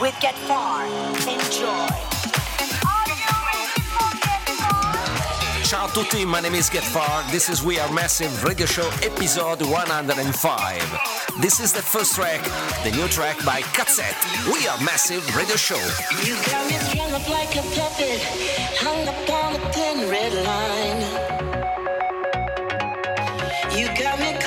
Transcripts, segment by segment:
with Get Far. Enjoy. Ciao a tutti, my name is Get Far. This is We Are Massive Radio Show episode 105. This is the first track, the new track by Katzet. We Are Massive Radio Show. You got me strung up like a puppet, hung up on a thin red line. You got me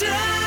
control.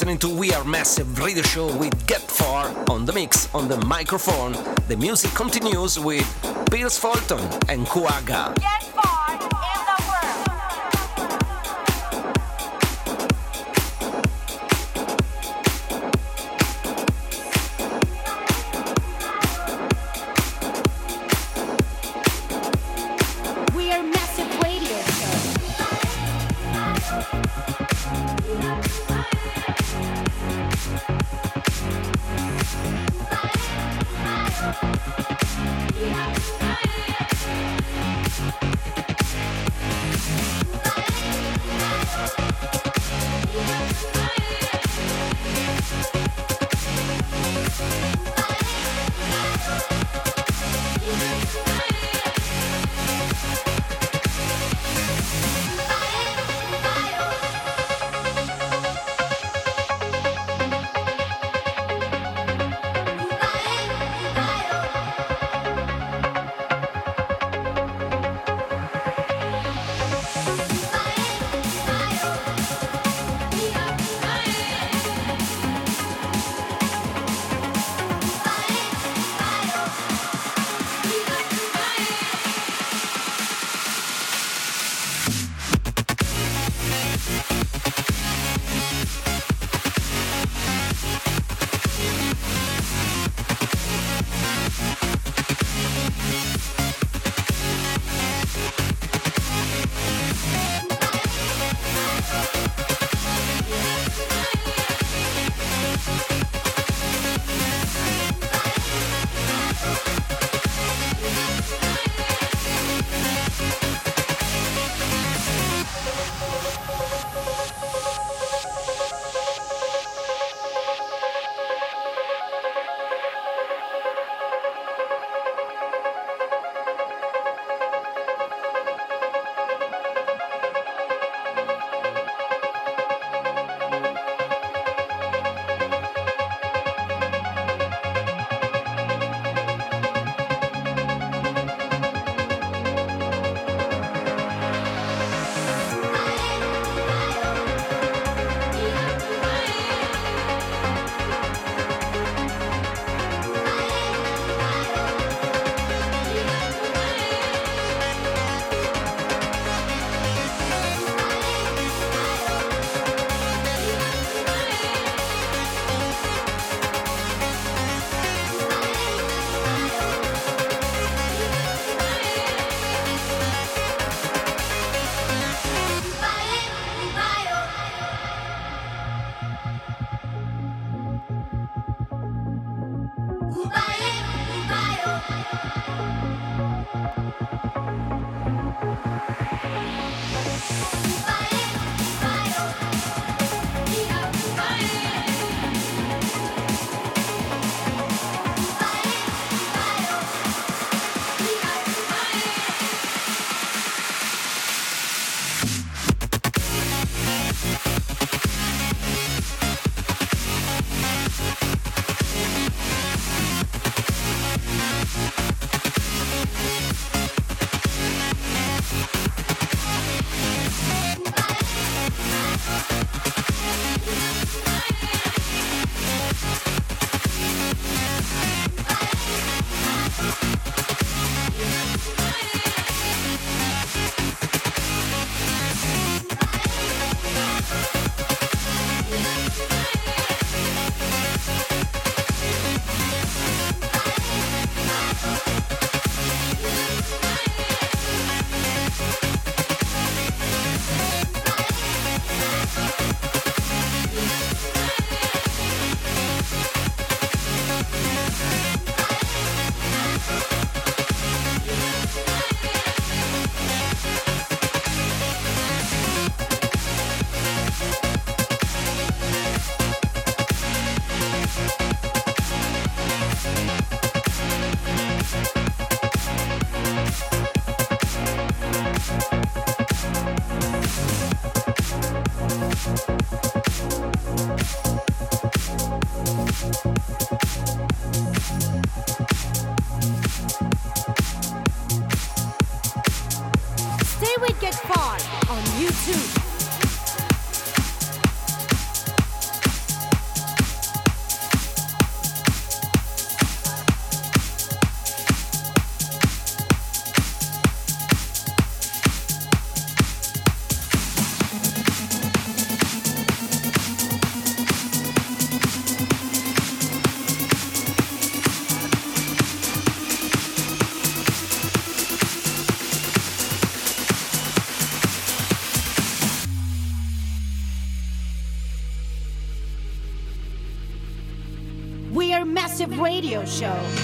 Listening to We Are Massive Radio Show with Get Far on the mix, on the microphone. The music continues with Pierce Fulton and Kuaga. Get Stay Música Show.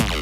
Yeah.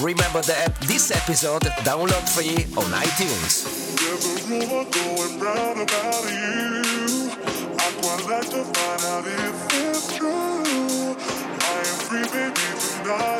Remember that this episode download free on iTunes. Yeah,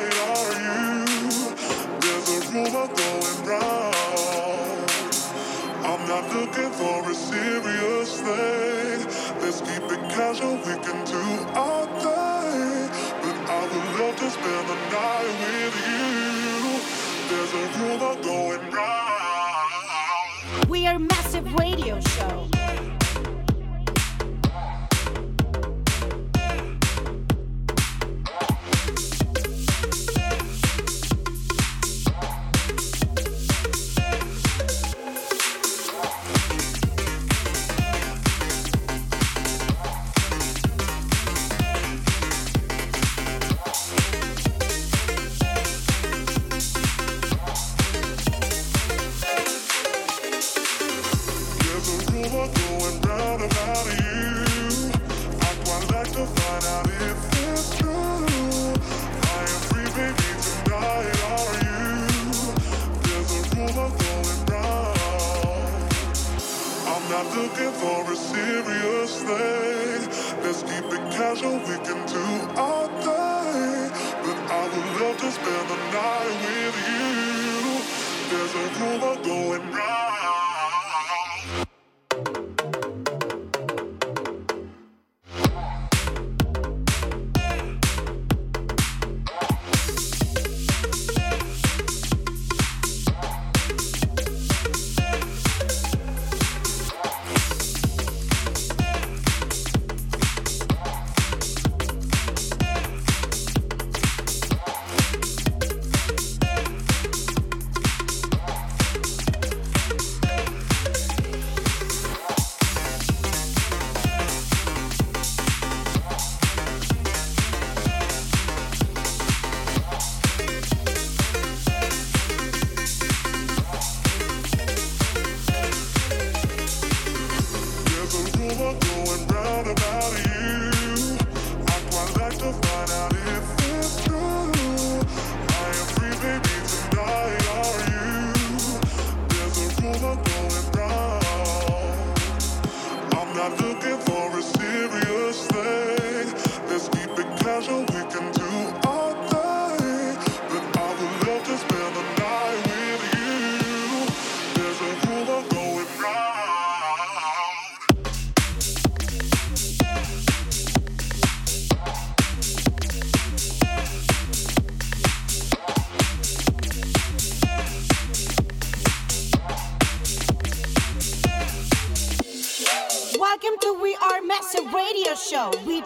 We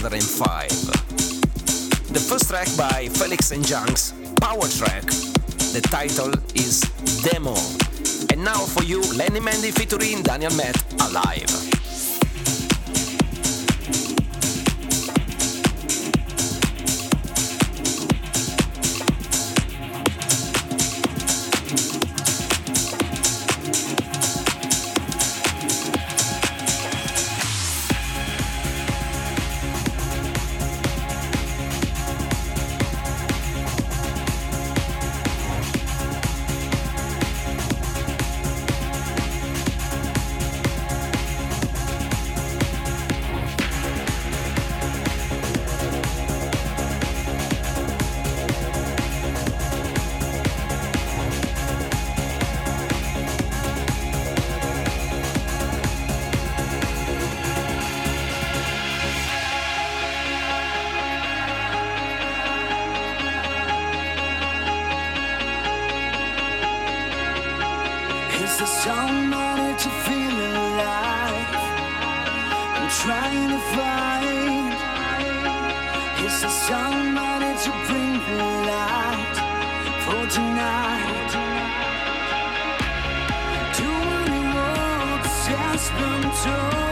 2005. The first track by Felix and Junk's Power Track. The title is Demo. And now for you, Lenny Mandy featuring Daniel Matt Alive. spoon too.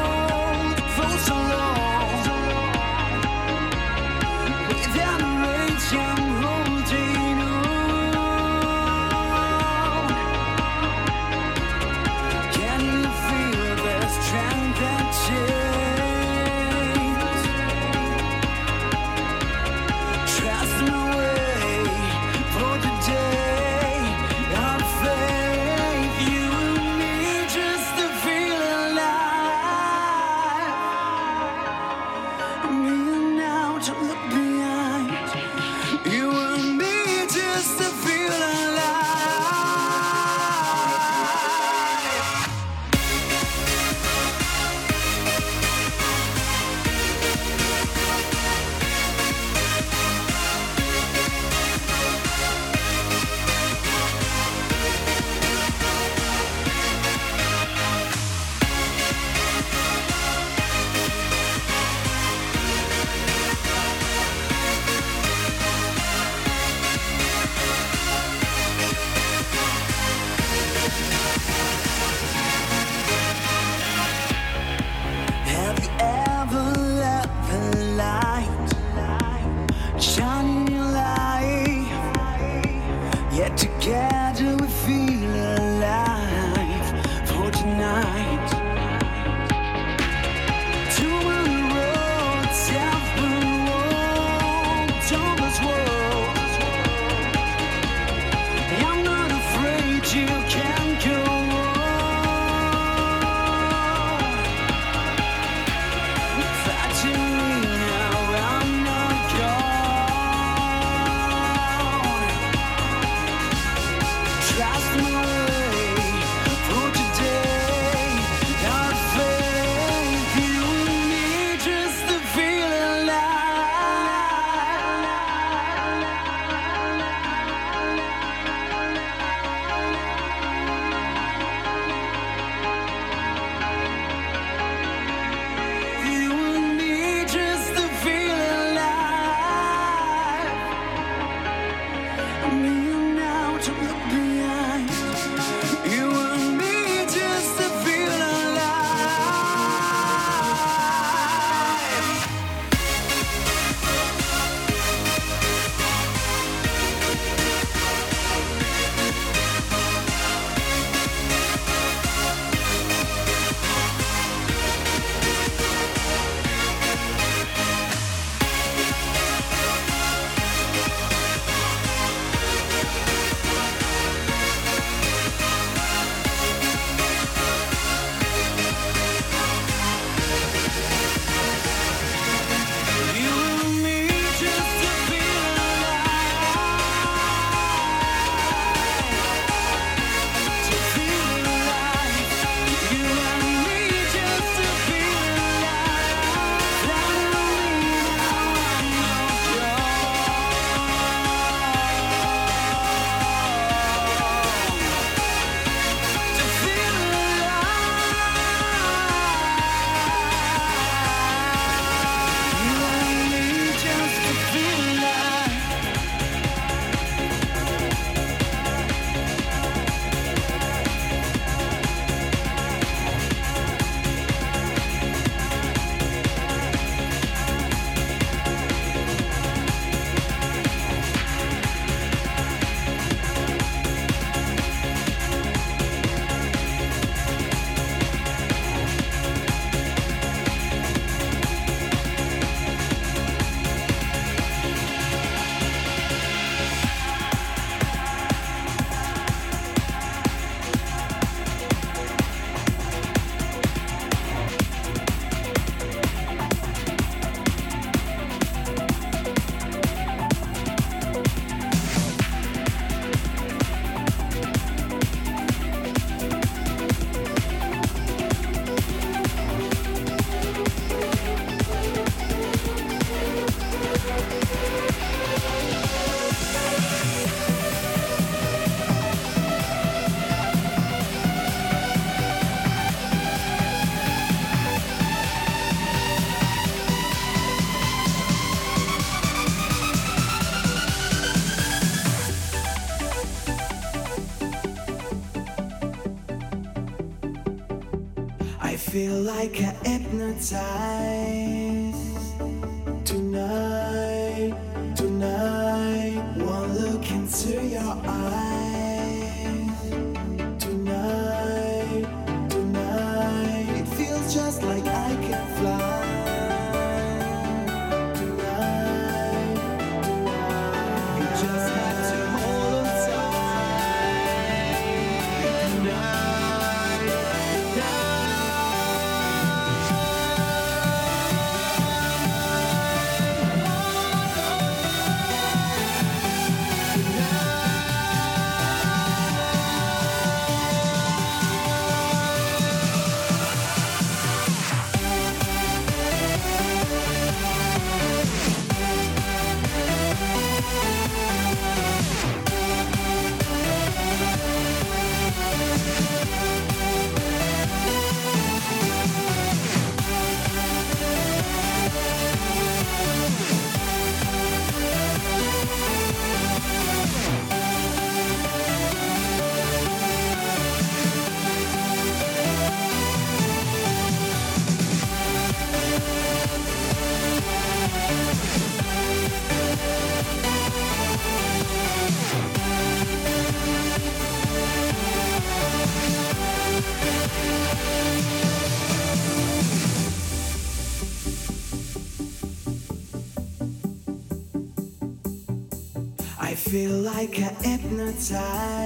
Like I hypnotized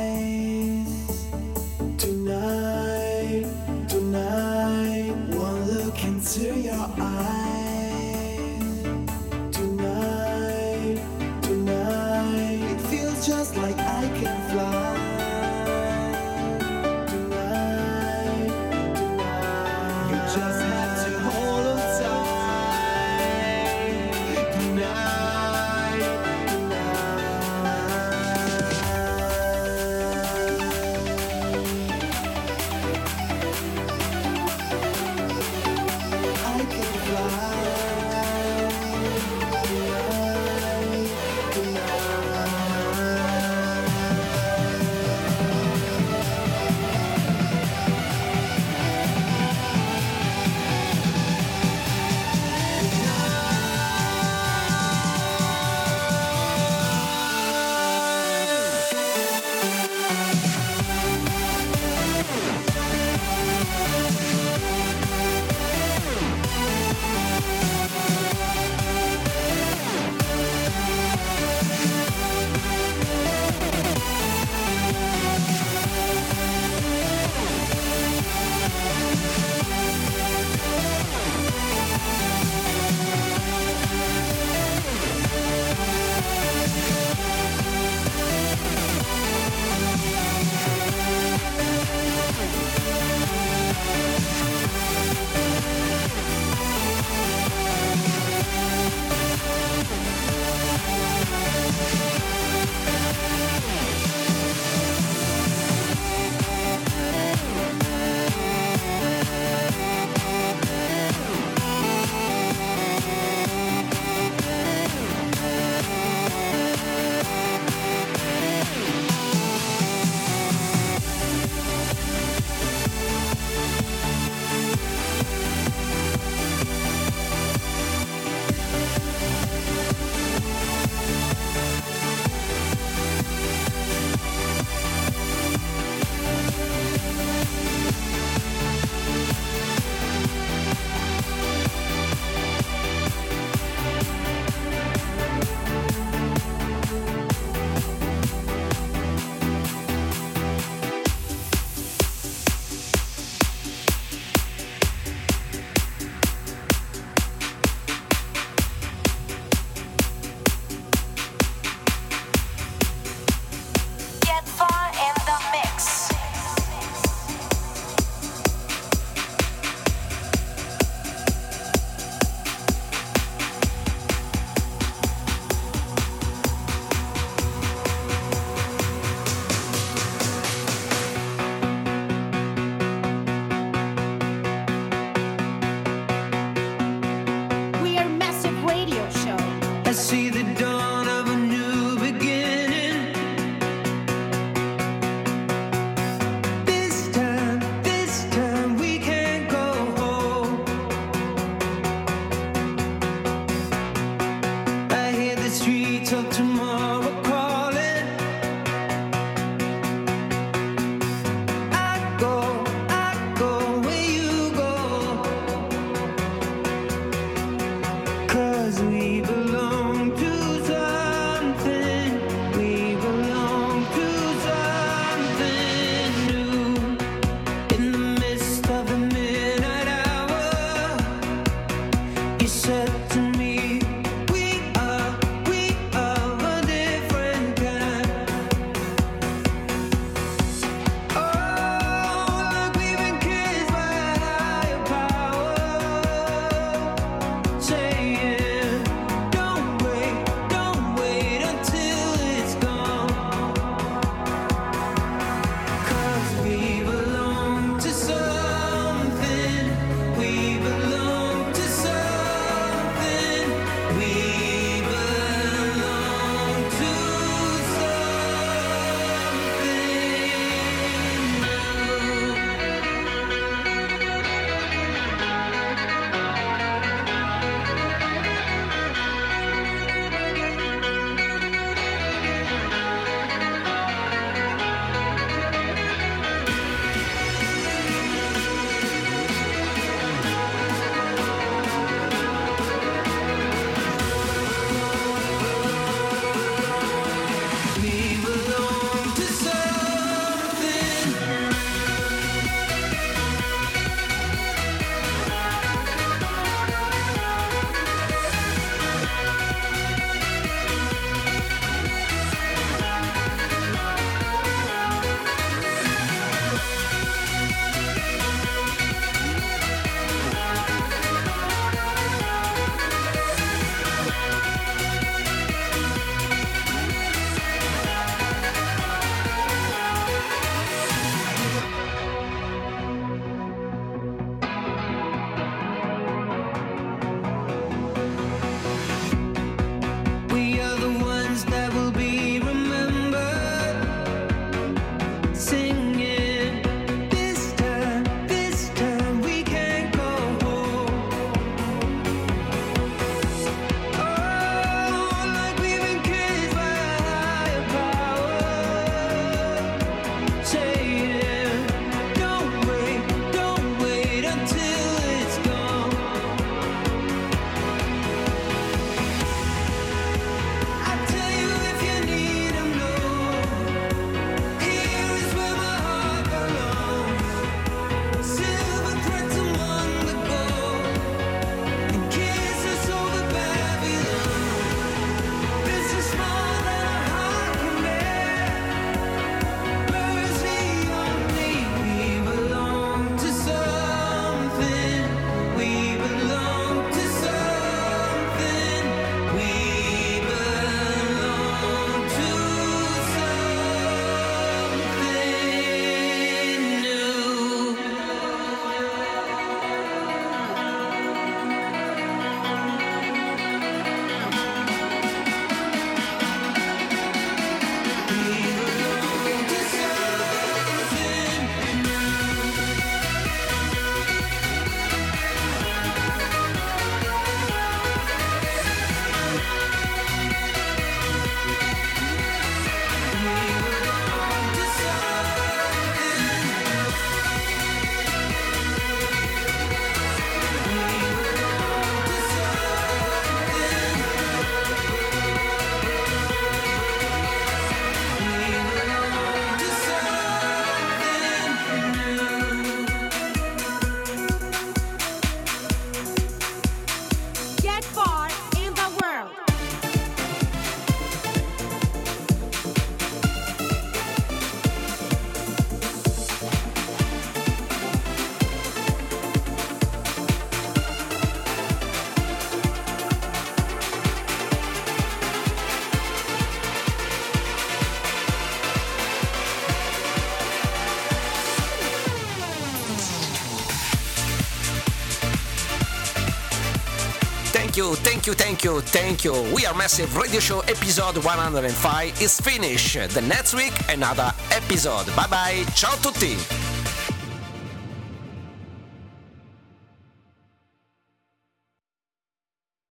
you, thank you, thank you, thank you. We are Massive Radio Show episode 105 is finished. The next week another episode. Bye bye, ciao tutti!